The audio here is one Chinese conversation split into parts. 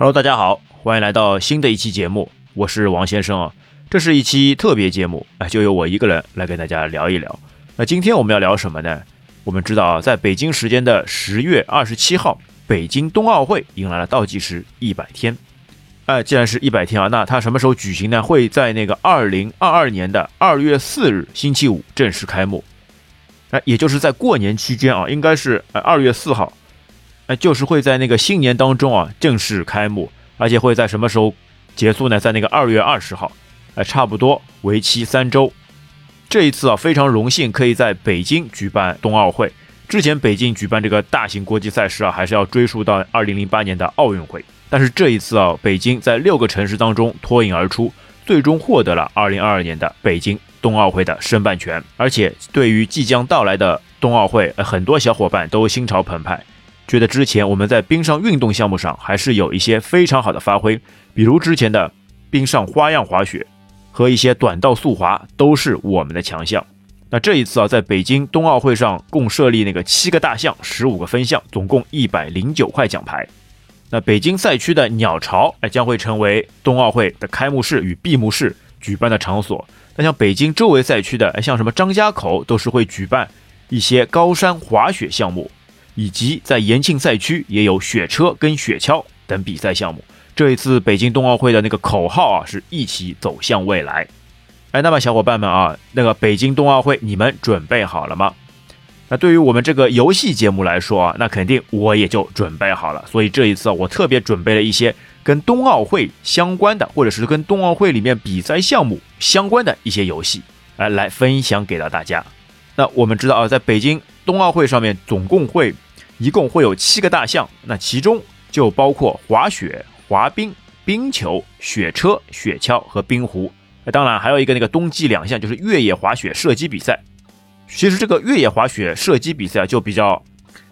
Hello，大家好，欢迎来到新的一期节目，我是王先生啊。这是一期特别节目，哎，就由我一个人来跟大家聊一聊。那今天我们要聊什么呢？我们知道啊，在北京时间的十月二十七号，北京冬奥会迎来了倒计时一百天。哎，既然是一百天啊，那它什么时候举行呢？会在那个二零二二年的二月四日星期五正式开幕。哎，也就是在过年期间啊，应该是呃二月四号。哎，就是会在那个新年当中啊正式开幕，而且会在什么时候结束呢？在那个二月二十号，哎，差不多为期三周。这一次啊，非常荣幸可以在北京举办冬奥会。之前北京举办这个大型国际赛事啊，还是要追溯到二零零八年的奥运会。但是这一次啊，北京在六个城市当中脱颖而出，最终获得了二零二二年的北京冬奥会的申办权。而且对于即将到来的冬奥会，很多小伙伴都心潮澎湃。觉得之前我们在冰上运动项目上还是有一些非常好的发挥，比如之前的冰上花样滑雪和一些短道速滑都是我们的强项。那这一次啊，在北京冬奥会上共设立那个七个大项、十五个分项，总共一百零九块奖牌。那北京赛区的鸟巢哎将会成为冬奥会的开幕式与闭幕式举办的场所。那像北京周围赛区的，像什么张家口都是会举办一些高山滑雪项目。以及在延庆赛区也有雪车跟雪橇等比赛项目。这一次北京冬奥会的那个口号啊，是一起走向未来。哎，那么小伙伴们啊，那个北京冬奥会你们准备好了吗？那对于我们这个游戏节目来说啊，那肯定我也就准备好了。所以这一次啊我特别准备了一些跟冬奥会相关的，或者是跟冬奥会里面比赛项目相关的一些游戏，哎，来分享给到大家。那我们知道啊，在北京冬奥会上面总共会。一共会有七个大项，那其中就包括滑雪、滑冰、冰球、雪车、雪橇和冰壶。那当然还有一个那个冬季两项，就是越野滑雪射击比赛。其实这个越野滑雪射击比赛就比较，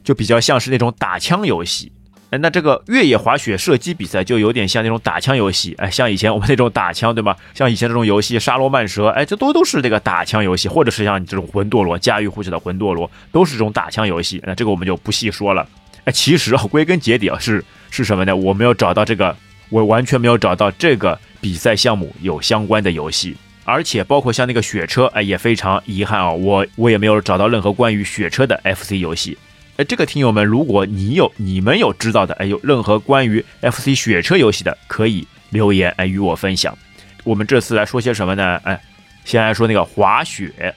就比较像是那种打枪游戏。哎，那这个越野滑雪射击比赛就有点像那种打枪游戏，哎，像以前我们那种打枪，对吗？像以前这种游戏《沙罗曼蛇》，哎，这都都是这个打枪游戏，或者是像你这种魂斗罗、家喻户晓的魂斗罗，都是这种打枪游戏。那这个我们就不细说了。哎，其实啊，归根结底啊，是是什么呢？我没有找到这个，我完全没有找到这个比赛项目有相关的游戏，而且包括像那个雪车，哎，也非常遗憾啊，我我也没有找到任何关于雪车的 FC 游戏。哎，这个听友们，如果你有你们有知道的，哎，有任何关于 FC 雪车游戏的，可以留言哎与我分享。我们这次来说些什么呢？哎，先来说那个滑雪，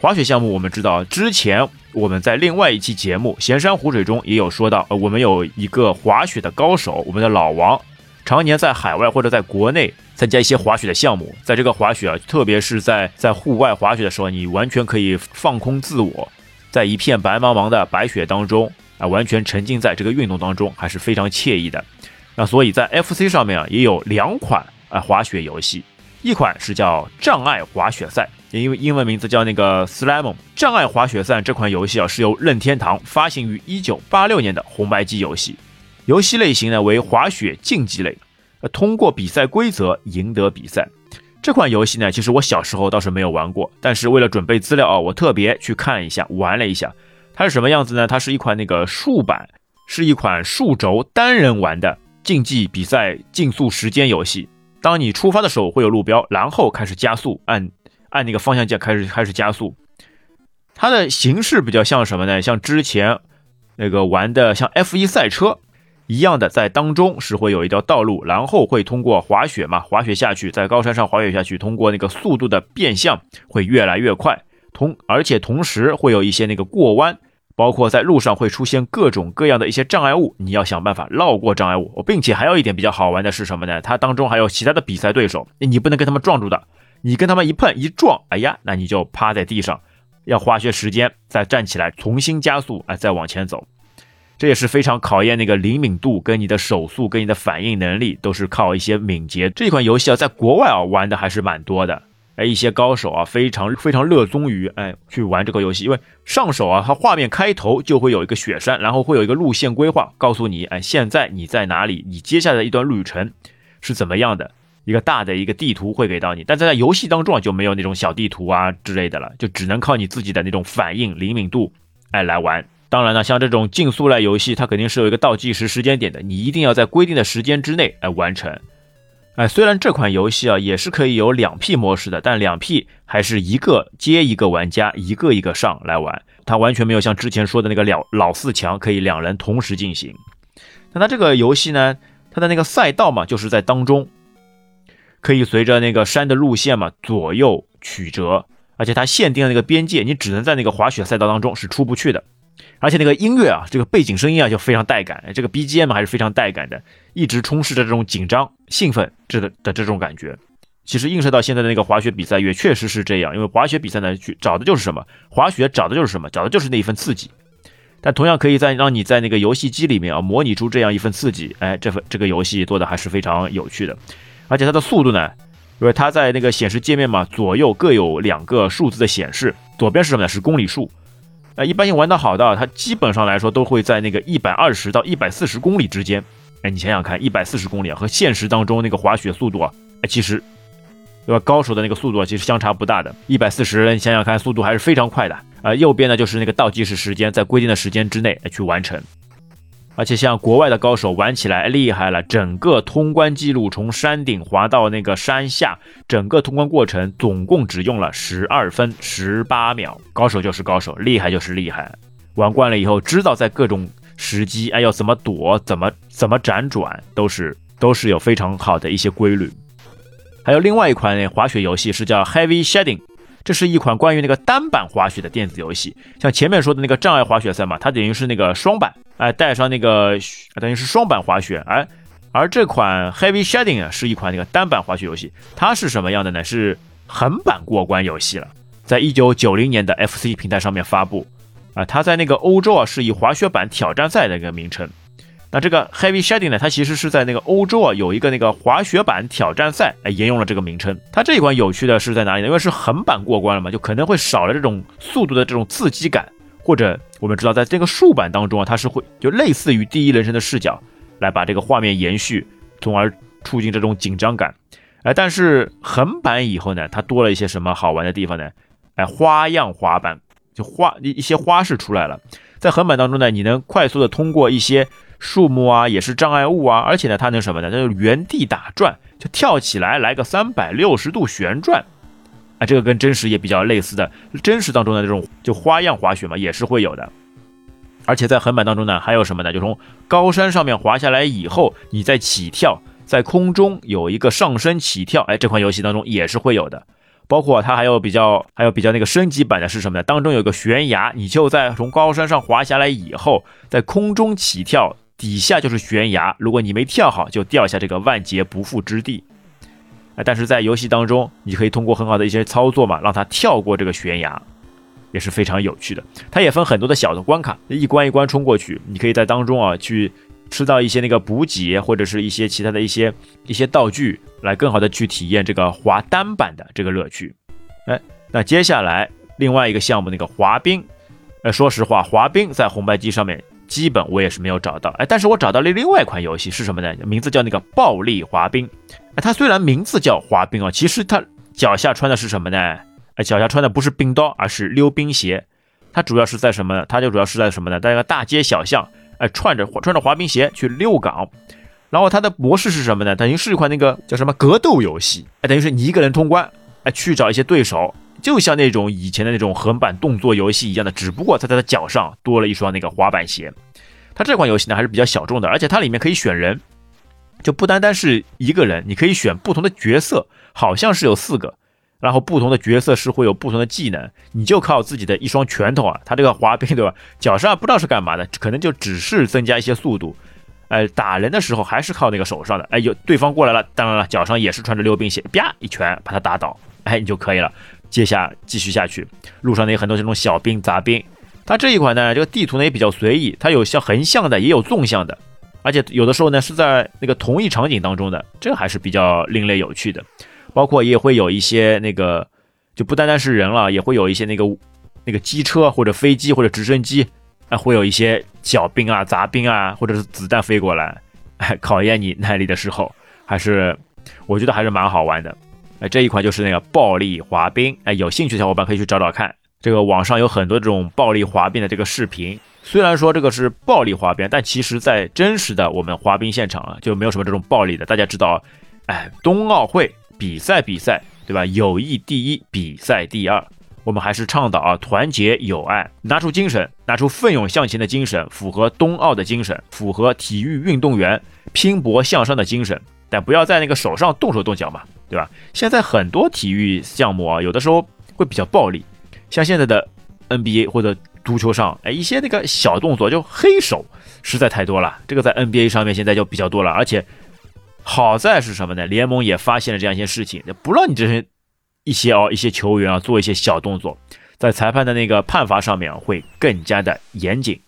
滑雪项目，我们知道之前我们在另外一期节目《闲山湖水》中也有说到，呃，我们有一个滑雪的高手，我们的老王，常年在海外或者在国内参加一些滑雪的项目，在这个滑雪啊，特别是在在户外滑雪的时候，你完全可以放空自我。在一片白茫茫的白雪当中啊，完全沉浸在这个运动当中，还是非常惬意的。那所以在 FC 上面啊，也有两款啊滑雪游戏，一款是叫障碍滑雪赛，因为英文名字叫那个 Slalom 障碍滑雪赛。这款游戏啊是由任天堂发行于1986年的红白机游戏，游戏类型呢为滑雪竞技类，呃，通过比赛规则赢得比赛。这款游戏呢，其实我小时候倒是没有玩过，但是为了准备资料啊，我特别去看一下，玩了一下。它是什么样子呢？它是一款那个竖版，是一款数轴单人玩的竞技比赛竞速时间游戏。当你出发的时候会有路标，然后开始加速，按按那个方向键开始开始加速。它的形式比较像什么呢？像之前那个玩的像 F1 赛车。一样的，在当中是会有一条道路，然后会通过滑雪嘛，滑雪下去，在高山上滑雪下去，通过那个速度的变相会越来越快，同而且同时会有一些那个过弯，包括在路上会出现各种各样的一些障碍物，你要想办法绕过障碍物，并且还有一点比较好玩的是什么呢？它当中还有其他的比赛对手，你不能跟他们撞住的，你跟他们一碰一撞，哎呀，那你就趴在地上，要花些时间再站起来重新加速，哎，再往前走。这也是非常考验那个灵敏度，跟你的手速，跟你的反应能力，都是靠一些敏捷。这款游戏啊，在国外啊玩的还是蛮多的，哎，一些高手啊非常非常热衷于哎去玩这个游戏，因为上手啊，它画面开头就会有一个雪山，然后会有一个路线规划，告诉你哎现在你在哪里，你接下来一段旅程是怎么样的，一个大的一个地图会给到你。但在游戏当中啊就没有那种小地图啊之类的了，就只能靠你自己的那种反应灵敏度哎来玩。当然了，像这种竞速类游戏，它肯定是有一个倒计时时间点的，你一定要在规定的时间之内来完成。哎，虽然这款游戏啊也是可以有两 P 模式的，但两 P 还是一个接一个玩家，一个一个上来玩，它完全没有像之前说的那个老老四强可以两人同时进行。那它这个游戏呢，它的那个赛道嘛，就是在当中，可以随着那个山的路线嘛左右曲折，而且它限定的那个边界，你只能在那个滑雪赛道当中是出不去的。而且那个音乐啊，这个背景声音啊就非常带感，这个 BGM 还是非常带感的，一直充斥着这种紧张、兴奋这的的这种感觉。其实映射到现在的那个滑雪比赛也确实是这样，因为滑雪比赛呢，去找的就是什么？滑雪找的就是什么？找的就是那一份刺激。但同样可以在让你在那个游戏机里面啊，模拟出这样一份刺激。哎，这份这个游戏做的还是非常有趣的，而且它的速度呢，因为它在那个显示界面嘛，左右各有两个数字的显示，左边是什么呢？是公里数。啊，一般性玩的好的，它基本上来说都会在那个一百二十到一百四十公里之间。哎，你想想看，一百四十公里啊和现实当中那个滑雪速度啊，哎，其实，对吧？高手的那个速度啊，其实相差不大的。一百四十，你想想看，速度还是非常快的。啊，右边呢就是那个倒计时时间，在规定的时间之内去完成。而且像国外的高手玩起来厉害了，整个通关记录从山顶滑到那个山下，整个通关过程总共只用了十二分十八秒。高手就是高手，厉害就是厉害。玩惯了以后，知道在各种时机，哎，要怎么躲，怎么怎么辗转，都是都是有非常好的一些规律。还有另外一款滑雪游戏是叫 Heavy Shedding。这是一款关于那个单板滑雪的电子游戏，像前面说的那个障碍滑雪赛嘛，它等于是那个双板，哎，带上那个等于是双板滑雪，哎，而这款 Heavy Shedding 啊，是一款那个单板滑雪游戏，它是什么样的呢？是横板过关游戏了，在一九九零年的 FC 平台上面发布，啊，它在那个欧洲啊是以滑雪板挑战赛的一个名称。那这个 Heavy Shedding 呢？它其实是在那个欧洲啊，有一个那个滑雪板挑战赛，哎，沿用了这个名称。它这一款有趣的是在哪里呢？因为是横板过关了嘛，就可能会少了这种速度的这种刺激感，或者我们知道，在这个竖板当中啊，它是会就类似于第一人称的视角来把这个画面延续，从而促进这种紧张感。哎，但是横板以后呢，它多了一些什么好玩的地方呢？哎，花样滑板就花一一些花式出来了。在横板当中呢，你能快速的通过一些。树木啊，也是障碍物啊，而且呢，它能什么呢？它就原地打转，就跳起来来个三百六十度旋转，啊，这个跟真实也比较类似的，真实当中的这种就花样滑雪嘛，也是会有的。而且在横板当中呢，还有什么呢？就从高山上面滑下来以后，你再起跳，在空中有一个上升起跳，哎，这款游戏当中也是会有的。包括它还有比较，还有比较那个升级版的是什么呢？当中有个悬崖，你就在从高山上滑下来以后，在空中起跳。底下就是悬崖，如果你没跳好，就掉下这个万劫不复之地。啊，但是在游戏当中，你可以通过很好的一些操作嘛，让它跳过这个悬崖，也是非常有趣的。它也分很多的小的关卡，一关一关冲过去，你可以在当中啊去吃到一些那个补给，或者是一些其他的一些一些道具，来更好的去体验这个滑单板的这个乐趣。哎，那接下来另外一个项目那个滑冰，呃，说实话，滑冰在红白机上面。基本我也是没有找到，哎，但是我找到了另外一款游戏是什么呢？名字叫那个暴力滑冰。哎，它虽然名字叫滑冰啊，其实它脚下穿的是什么呢？哎，脚下穿的不是冰刀，而是溜冰鞋。它主要是在什么？它就主要是在什么呢？在一个大街小巷，哎，穿着穿着滑冰鞋去溜岗。然后它的模式是什么呢？等于是一款那个叫什么格斗游戏。哎，等于是你一个人通关，哎，去找一些对手。就像那种以前的那种横版动作游戏一样的，只不过在他的脚上多了一双那个滑板鞋。它这款游戏呢还是比较小众的，而且它里面可以选人，就不单单是一个人，你可以选不同的角色，好像是有四个，然后不同的角色是会有不同的技能，你就靠自己的一双拳头啊，它这个滑冰对吧？脚上不知道是干嘛的，可能就只是增加一些速度，哎，打人的时候还是靠那个手上的，哎，有对方过来了，当然了，脚上也是穿着溜冰鞋，啪一拳把他打倒，哎，你就可以了。接下继续下去，路上呢有很多这种小兵杂兵。它这一款呢，这个地图呢也比较随意，它有像横向的，也有纵向的，而且有的时候呢是在那个同一场景当中的，这还是比较另类有趣的。包括也会有一些那个，就不单单是人了，也会有一些那个那个机车或者飞机或者直升机，啊，会有一些小兵啊、杂兵啊，或者是子弹飞过来，哎，考验你耐力的时候，还是我觉得还是蛮好玩的。哎，这一款就是那个暴力滑冰，哎，有兴趣的小伙伴可以去找找看，这个网上有很多这种暴力滑冰的这个视频。虽然说这个是暴力滑冰，但其实在真实的我们滑冰现场啊，就没有什么这种暴力的。大家知道，哎，冬奥会比赛比赛，对吧？友谊第一，比赛第二。我们还是倡导啊，团结友爱，拿出精神，拿出奋勇向前的精神，符合冬奥的精神，符合体育运动员拼搏向上的精神。但不要在那个手上动手动脚嘛，对吧？现在很多体育项目啊，有的时候会比较暴力，像现在的 NBA 或者。足球上，哎，一些那个小动作就黑手实在太多了。这个在 NBA 上面现在就比较多了，而且好在是什么呢？联盟也发现了这样一些事情，不让你这些一些哦一些球员啊做一些小动作，在裁判的那个判罚上面会更加的严谨，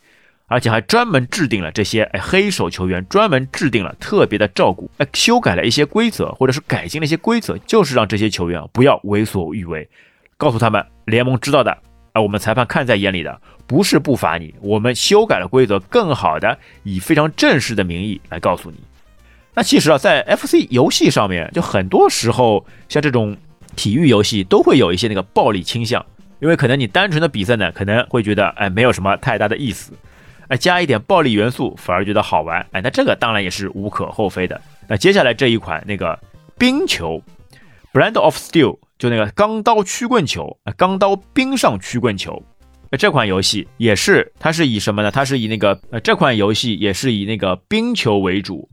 而且还专门制定了这些哎黑手球员专门制定了特别的照顾，哎修改了一些规则或者是改进了一些规则，就是让这些球员不要为所欲为，告诉他们联盟知道的。啊，我们裁判看在眼里的不是不罚你，我们修改了规则，更好的以非常正式的名义来告诉你。那其实啊，在 FC 游戏上面，就很多时候像这种体育游戏都会有一些那个暴力倾向，因为可能你单纯的比赛呢，可能会觉得哎没有什么太大的意思，哎加一点暴力元素反而觉得好玩，哎那这个当然也是无可厚非的。那接下来这一款那个冰球，Brand of Steel。就那个钢刀曲棍球啊，钢刀冰上曲棍球，那这款游戏也是，它是以什么呢？它是以那个呃，这款游戏也是以那个冰球为主，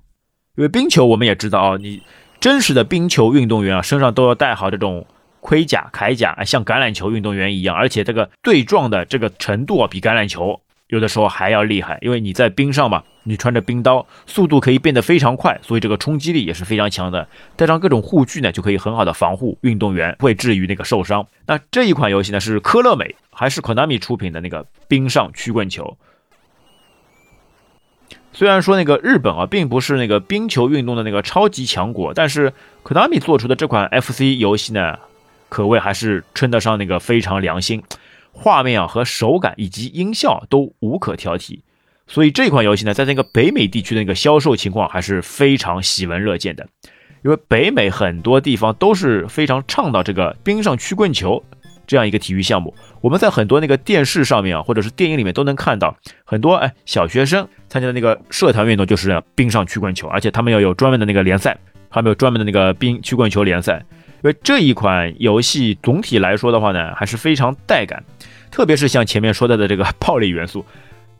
因为冰球我们也知道啊，你真实的冰球运动员啊，身上都要带好这种盔甲、铠甲啊，像橄榄球运动员一样，而且这个对撞的这个程度啊，比橄榄球。有的时候还要厉害，因为你在冰上嘛，你穿着冰刀，速度可以变得非常快，所以这个冲击力也是非常强的。带上各种护具呢，就可以很好的防护运动员，不会至于那个受伤。那这一款游戏呢，是科乐美还是 Konami 出品的那个冰上曲棍球？虽然说那个日本啊，并不是那个冰球运动的那个超级强国，但是 Konami 做出的这款 FC 游戏呢，可谓还是称得上那个非常良心。画面啊和手感以及音效都无可挑剔，所以这款游戏呢，在那个北美地区的那个销售情况还是非常喜闻乐见的。因为北美很多地方都是非常倡导这个冰上曲棍球这样一个体育项目。我们在很多那个电视上面啊，或者是电影里面都能看到很多哎小学生参加的那个社团运动就是冰上曲棍球，而且他们要有专门的那个联赛，他们有专门的那个冰曲棍球联赛。因为这一款游戏总体来说的话呢，还是非常带感，特别是像前面说到的这个暴力元素。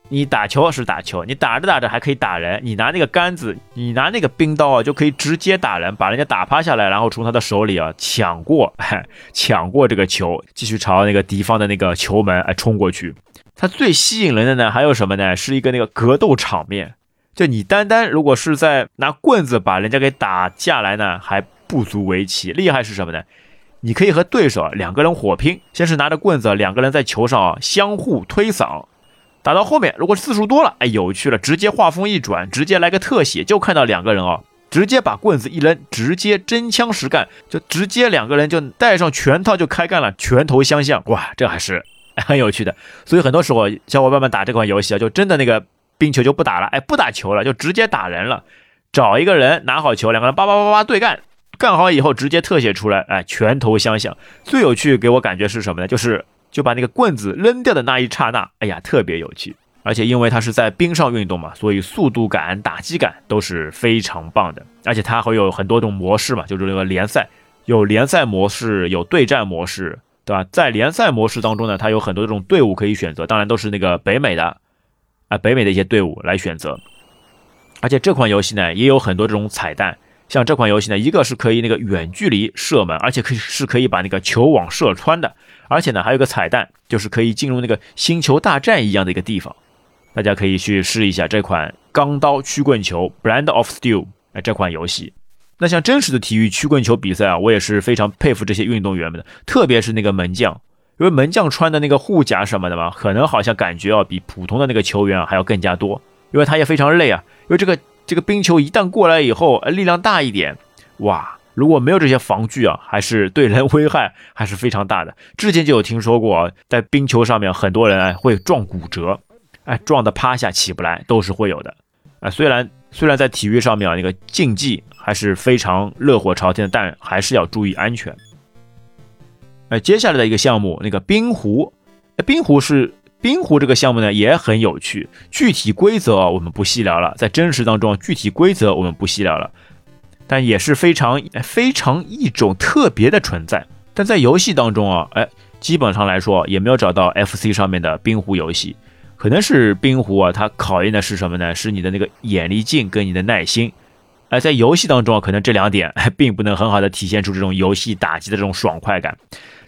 你打球是打球，你打着打着还可以打人，你拿那个杆子，你拿那个冰刀啊，就可以直接打人，把人家打趴下来，然后从他的手里啊抢过，抢过这个球，继续朝那个敌方的那个球门哎冲过去。它最吸引人的呢，还有什么呢？是一个那个格斗场面。就你单单如果是在拿棍子把人家给打下来呢，还。不足为奇，厉害是什么呢？你可以和对手两个人火拼，先是拿着棍子，两个人在球上啊相互推搡，打到后面，如果次数多了，哎，有趣了，直接画风一转，直接来个特写，就看到两个人啊，直接把棍子一扔，直接真枪实干，就直接两个人就带上拳套就开干了，拳头相向，哇，这还是 很有趣的。所以很多时候小伙伴们打这款游戏啊，就真的那个冰球就不打了，哎，不打球了，就直接打人了，找一个人拿好球，两个人叭叭叭叭对干。干好以后直接特写出来，哎，拳头相向。最有趣给我感觉是什么呢？就是就把那个棍子扔掉的那一刹那，哎呀，特别有趣。而且因为它是在冰上运动嘛，所以速度感、打击感都是非常棒的。而且它会有很多种模式嘛，就是那个联赛有联赛模式，有对战模式，对吧？在联赛模式当中呢，它有很多这种队伍可以选择，当然都是那个北美的啊，北美的一些队伍来选择。而且这款游戏呢，也有很多这种彩蛋。像这款游戏呢，一个是可以那个远距离射门，而且可以是可以把那个球网射穿的，而且呢还有个彩蛋，就是可以进入那个星球大战一样的一个地方，大家可以去试一下这款钢刀曲棍球 Brand of Steel 哎这款游戏。那像真实的体育曲棍球比赛啊，我也是非常佩服这些运动员们的，特别是那个门将，因为门将穿的那个护甲什么的嘛，可能好像感觉要比普通的那个球员啊还要更加多，因为他也非常累啊，因为这个。这个冰球一旦过来以后，力量大一点，哇！如果没有这些防具啊，还是对人危害 还是非常大的。之前就有听说过，在冰球上面很多人哎会撞骨折，哎撞的趴下起不来都是会有的。啊，虽然虽然在体育上面啊那个竞技还是非常热火朝天的，但还是要注意安全。哎，接下来的一个项目那个冰壶冰壶是冰壶这个项目呢也很有趣，具体规则我们不细聊了，在真实当中具体规则我们不细聊了，但也是非常非常一种特别的存在。但在游戏当中啊，哎，基本上来说也没有找到 FC 上面的冰壶游戏，可能是冰壶啊，它考验的是什么呢？是你的那个眼力劲跟你的耐心。哎，在游戏当中啊，可能这两点还并不能很好的体现出这种游戏打击的这种爽快感。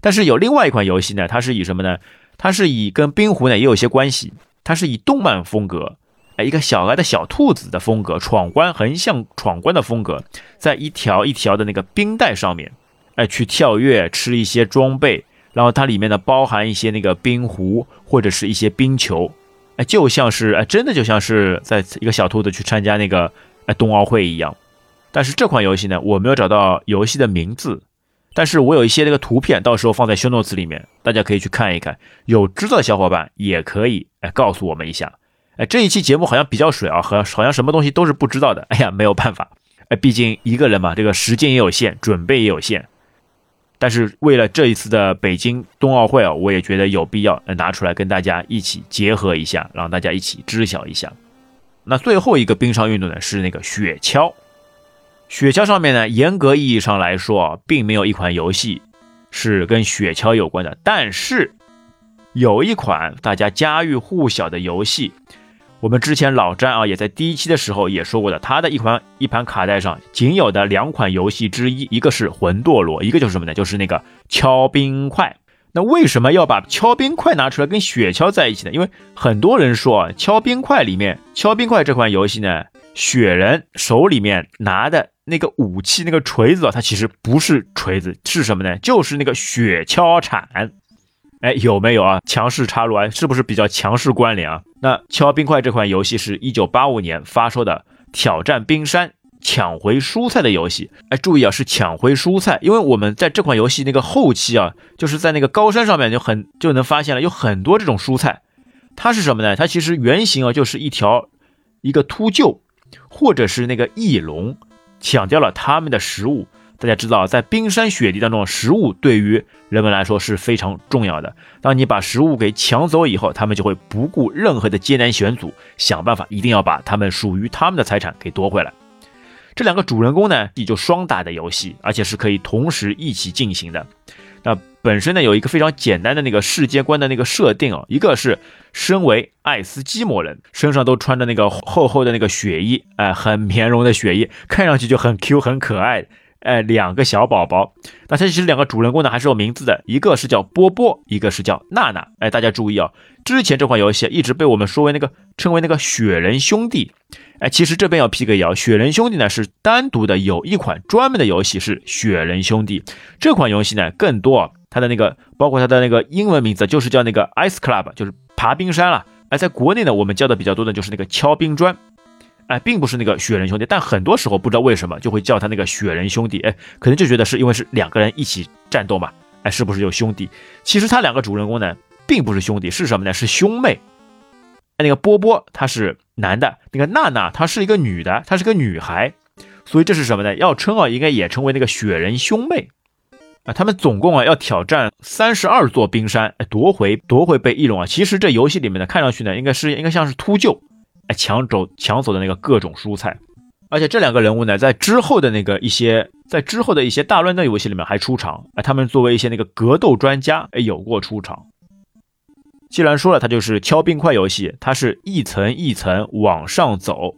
但是有另外一款游戏呢，它是以什么呢？它是以跟冰壶呢也有些关系，它是以动漫风格，哎，一个小孩的小兔子的风格，闯关横向闯关的风格，在一条一条的那个冰带上面，哎，去跳跃，吃一些装备，然后它里面呢包含一些那个冰壶或者是一些冰球，哎，就像是哎，真的就像是在一个小兔子去参加那个哎冬奥会一样。但是这款游戏呢，我没有找到游戏的名字。但是我有一些那个图片，到时候放在修诺词里面，大家可以去看一看。有知道的小伙伴也可以哎告诉我们一下。哎，这一期节目好像比较水啊，好像好像什么东西都是不知道的。哎呀，没有办法，哎，毕竟一个人嘛，这个时间也有限，准备也有限。但是为了这一次的北京冬奥会啊，我也觉得有必要拿出来跟大家一起结合一下，让大家一起知晓一下。那最后一个冰上运动呢，是那个雪橇。雪橇上面呢，严格意义上来说，并没有一款游戏是跟雪橇有关的。但是有一款大家家喻户晓的游戏，我们之前老詹啊也在第一期的时候也说过的，他的一款一盘卡带上仅有的两款游戏之一，一个是魂斗罗，一个就是什么呢？就是那个敲冰块。那为什么要把敲冰块拿出来跟雪橇在一起呢？因为很多人说啊，敲冰块里面，敲冰块这款游戏呢，雪人手里面拿的。那个武器，那个锤子啊，它其实不是锤子，是什么呢？就是那个雪橇铲。哎，有没有啊？强势插入啊，是不是比较强势关联啊？那敲冰块这款游戏是一九八五年发售的，挑战冰山抢回蔬菜的游戏。哎，注意啊，是抢回蔬菜，因为我们在这款游戏那个后期啊，就是在那个高山上面就很就能发现了有很多这种蔬菜。它是什么呢？它其实原型啊就是一条一个秃鹫，或者是那个翼龙。抢掉了他们的食物。大家知道，在冰山雪地当中，食物对于人们来说是非常重要的。当你把食物给抢走以后，他们就会不顾任何的艰难险阻，想办法一定要把他们属于他们的财产给夺回来。这两个主人公呢，也就双打的游戏，而且是可以同时一起进行的。那本身呢，有一个非常简单的那个世界观的那个设定哦，一个是身为爱斯基摩人，身上都穿着那个厚厚的那个雪衣，哎，很 绵绒的雪衣，看上去就很 Q 很可爱，哎，两个小宝宝。那它其实两个主人公呢还是有名字的，一个是叫波波，一个是叫娜娜。哎，大家注意啊，之前这款游戏一直被我们说为那个称为那个雪人兄弟。哎，其实这边要辟个谣，雪人兄弟呢是单独的有一款专门的游戏是雪人兄弟，这款游戏呢更多啊它的那个包括它的那个英文名字就是叫那个 Ice Club，就是爬冰山了。哎，在国内呢我们叫的比较多的就是那个敲冰砖，哎，并不是那个雪人兄弟，但很多时候不知道为什么就会叫他那个雪人兄弟，哎，可能就觉得是因为是两个人一起战斗嘛，哎，是不是有兄弟？其实他两个主人公呢并不是兄弟，是什么呢？是兄妹。那个波波他是男的，那个娜娜她是一个女的，她是个女孩，所以这是什么呢？要称啊，应该也称为那个雪人兄妹啊。他们总共啊要挑战三十二座冰山，夺回夺回被翼龙啊。其实这游戏里面呢，看上去呢，应该是应该像是秃鹫，哎，抢走抢走的那个各种蔬菜。而且这两个人物呢，在之后的那个一些，在之后的一些大乱斗游戏里面还出场，哎，他们作为一些那个格斗专家，哎，有过出场。既然说了，它就是敲冰块游戏，它是一层一层往上走。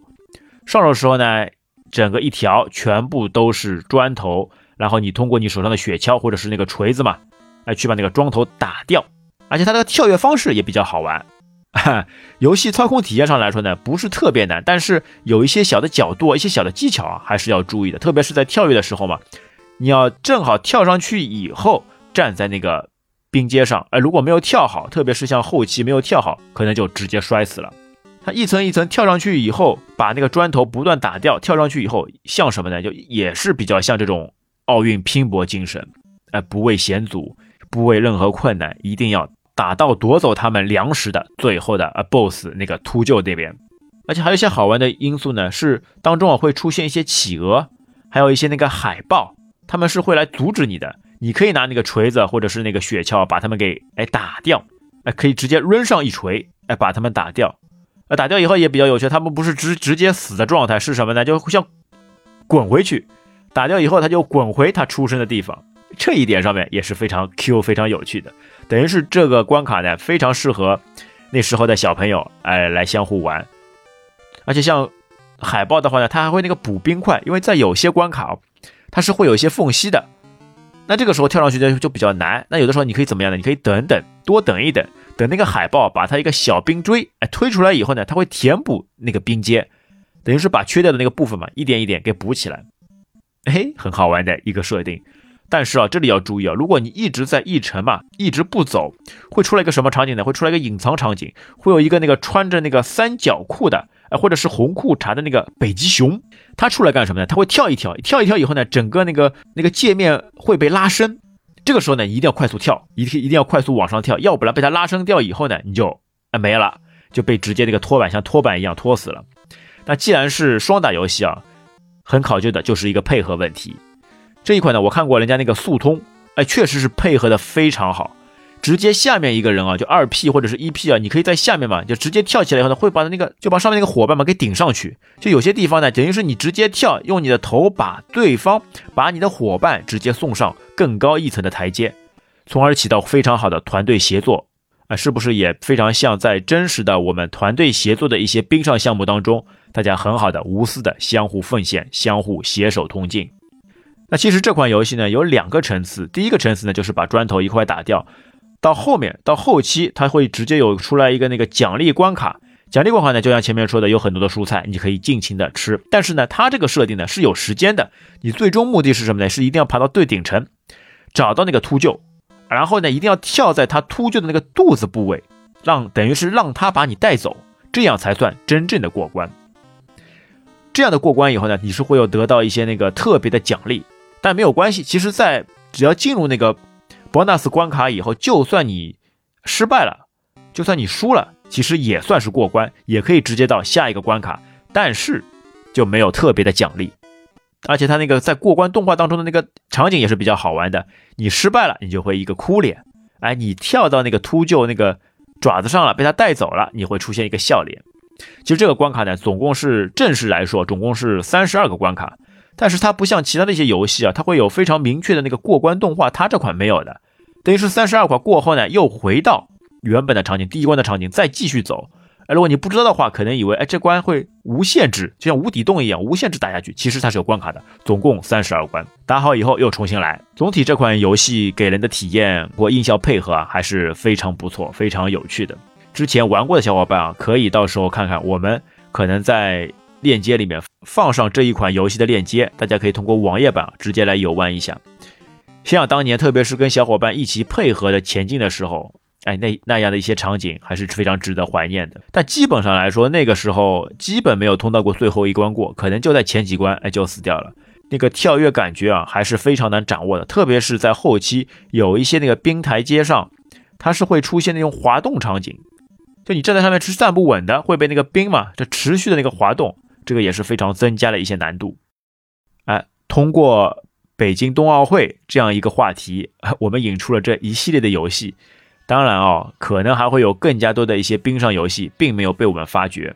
上手时候呢，整个一条全部都是砖头，然后你通过你手上的雪橇或者是那个锤子嘛，哎去把那个砖头打掉。而且它的跳跃方式也比较好玩。游戏操控体验上来说呢，不是特别难，但是有一些小的角度、一些小的技巧啊，还是要注意的。特别是在跳跃的时候嘛，你要正好跳上去以后，站在那个。冰阶上，哎，如果没有跳好，特别是像后期没有跳好，可能就直接摔死了。它一层一层跳上去以后，把那个砖头不断打掉，跳上去以后，像什么呢？就也是比较像这种奥运拼搏精神，哎，不畏险阻，不畏任何困难，一定要打到夺走他们粮食的最后的啊 BOSS 那个秃鹫那边。而且还有一些好玩的因素呢，是当中啊会出现一些企鹅，还有一些那个海豹，他们是会来阻止你的。你可以拿那个锤子或者是那个雪橇把他们给哎打掉，哎，可以直接扔上一锤，哎，把他们打掉。呃，打掉以后也比较有趣，他们不是直直接死的状态，是什么呢？就像滚回去，打掉以后他就滚回他出生的地方。这一点上面也是非常 Q、非常有趣的。等于是这个关卡呢，非常适合那时候的小朋友哎来相互玩。而且像海豹的话呢，它还会那个补冰块，因为在有些关卡它是会有一些缝隙的。那这个时候跳上去就就比较难。那有的时候你可以怎么样呢？你可以等等，多等一等，等那个海豹把它一个小冰锥哎推出来以后呢，它会填补那个冰阶，等于是把缺掉的那个部分嘛，一点一点给补起来。哎，很好玩的一个设定。但是啊，这里要注意啊，如果你一直在一城嘛，一直不走，会出来一个什么场景呢？会出来一个隐藏场景，会有一个那个穿着那个三角裤的。呃，或者是红裤衩的那个北极熊，它出来干什么呢？它会跳一跳，跳一跳以后呢，整个那个那个界面会被拉伸。这个时候呢，一定要快速跳，一定一定要快速往上跳，要不然被它拉伸掉以后呢，你就啊没了，就被直接那个拖板像拖板一样拖死了。那既然是双打游戏啊，很考究的就是一个配合问题。这一款呢，我看过人家那个速通，哎，确实是配合的非常好。直接下面一个人啊，就二 P 或者是一 P 啊，你可以在下面嘛，就直接跳起来以后呢，会把那个就把上面那个伙伴嘛给顶上去。就有些地方呢，等于是你直接跳，用你的头把对方把你的伙伴直接送上更高一层的台阶，从而起到非常好的团队协作啊，是不是也非常像在真实的我们团队协作的一些冰上项目当中，大家很好的无私的相互奉献，相互携手同进。那其实这款游戏呢有两个层次，第一个层次呢就是把砖头一块打掉。到后面到后期，它会直接有出来一个那个奖励关卡，奖励关卡呢，就像前面说的，有很多的蔬菜，你可以尽情的吃。但是呢，它这个设定呢是有时间的，你最终目的是什么呢？是一定要爬到最顶层，找到那个秃鹫，然后呢，一定要跳在它秃鹫的那个肚子部位，让等于是让它把你带走，这样才算真正的过关。这样的过关以后呢，你是会有得到一些那个特别的奖励，但没有关系，其实，在只要进入那个。bonus 关卡以后，就算你失败了，就算你输了，其实也算是过关，也可以直接到下一个关卡，但是就没有特别的奖励。而且他那个在过关动画当中的那个场景也是比较好玩的，你失败了，你就会一个哭脸；哎，你跳到那个秃鹫那个爪子上了，被他带走了，你会出现一个笑脸。其实这个关卡呢，总共是正式来说，总共是三十二个关卡。但是它不像其他的一些游戏啊，它会有非常明确的那个过关动画，它这款没有的，等于是三十二关过后呢，又回到原本的场景，第一关的场景再继续走。哎，如果你不知道的话，可能以为哎这关会无限制，就像无底洞一样无限制打下去，其实它是有关卡的，总共三十二关，打好以后又重新来。总体这款游戏给人的体验或音效配合啊，还是非常不错，非常有趣的。之前玩过的小伙伴啊，可以到时候看看，我们可能在。链接里面放上这一款游戏的链接，大家可以通过网页版直接来游玩一下。想想当年，特别是跟小伙伴一起配合的前进的时候，哎，那那样的一些场景还是非常值得怀念的。但基本上来说，那个时候基本没有通到过最后一关过，可能就在前几关，哎，就死掉了。那个跳跃感觉啊，还是非常难掌握的。特别是在后期，有一些那个冰台阶上，它是会出现那种滑动场景，就你站在上面是站不稳的，会被那个冰嘛，就持续的那个滑动。这个也是非常增加了一些难度，哎，通过北京冬奥会这样一个话题，我们引出了这一系列的游戏。当然啊，可能还会有更加多的一些冰上游戏，并没有被我们发掘。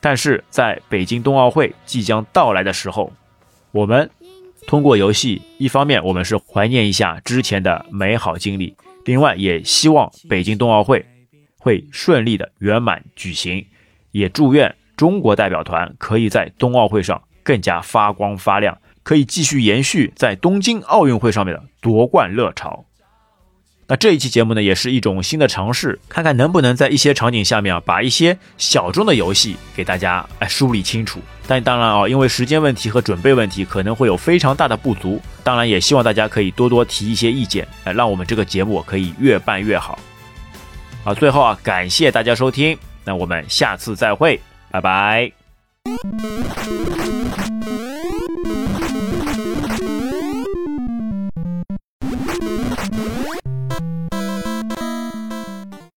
但是在北京冬奥会即将到来的时候，我们通过游戏，一方面我们是怀念一下之前的美好经历，另外也希望北京冬奥会会顺利的圆满举行，也祝愿。中国代表团可以在冬奥会上更加发光发亮，可以继续延续在东京奥运会上面的夺冠热潮。那这一期节目呢，也是一种新的尝试，看看能不能在一些场景下面啊，把一些小众的游戏给大家哎梳理清楚。但当然啊，因为时间问题和准备问题，可能会有非常大的不足。当然，也希望大家可以多多提一些意见，哎，让我们这个节目可以越办越好。好，最后啊，感谢大家收听，那我们下次再会。拜拜。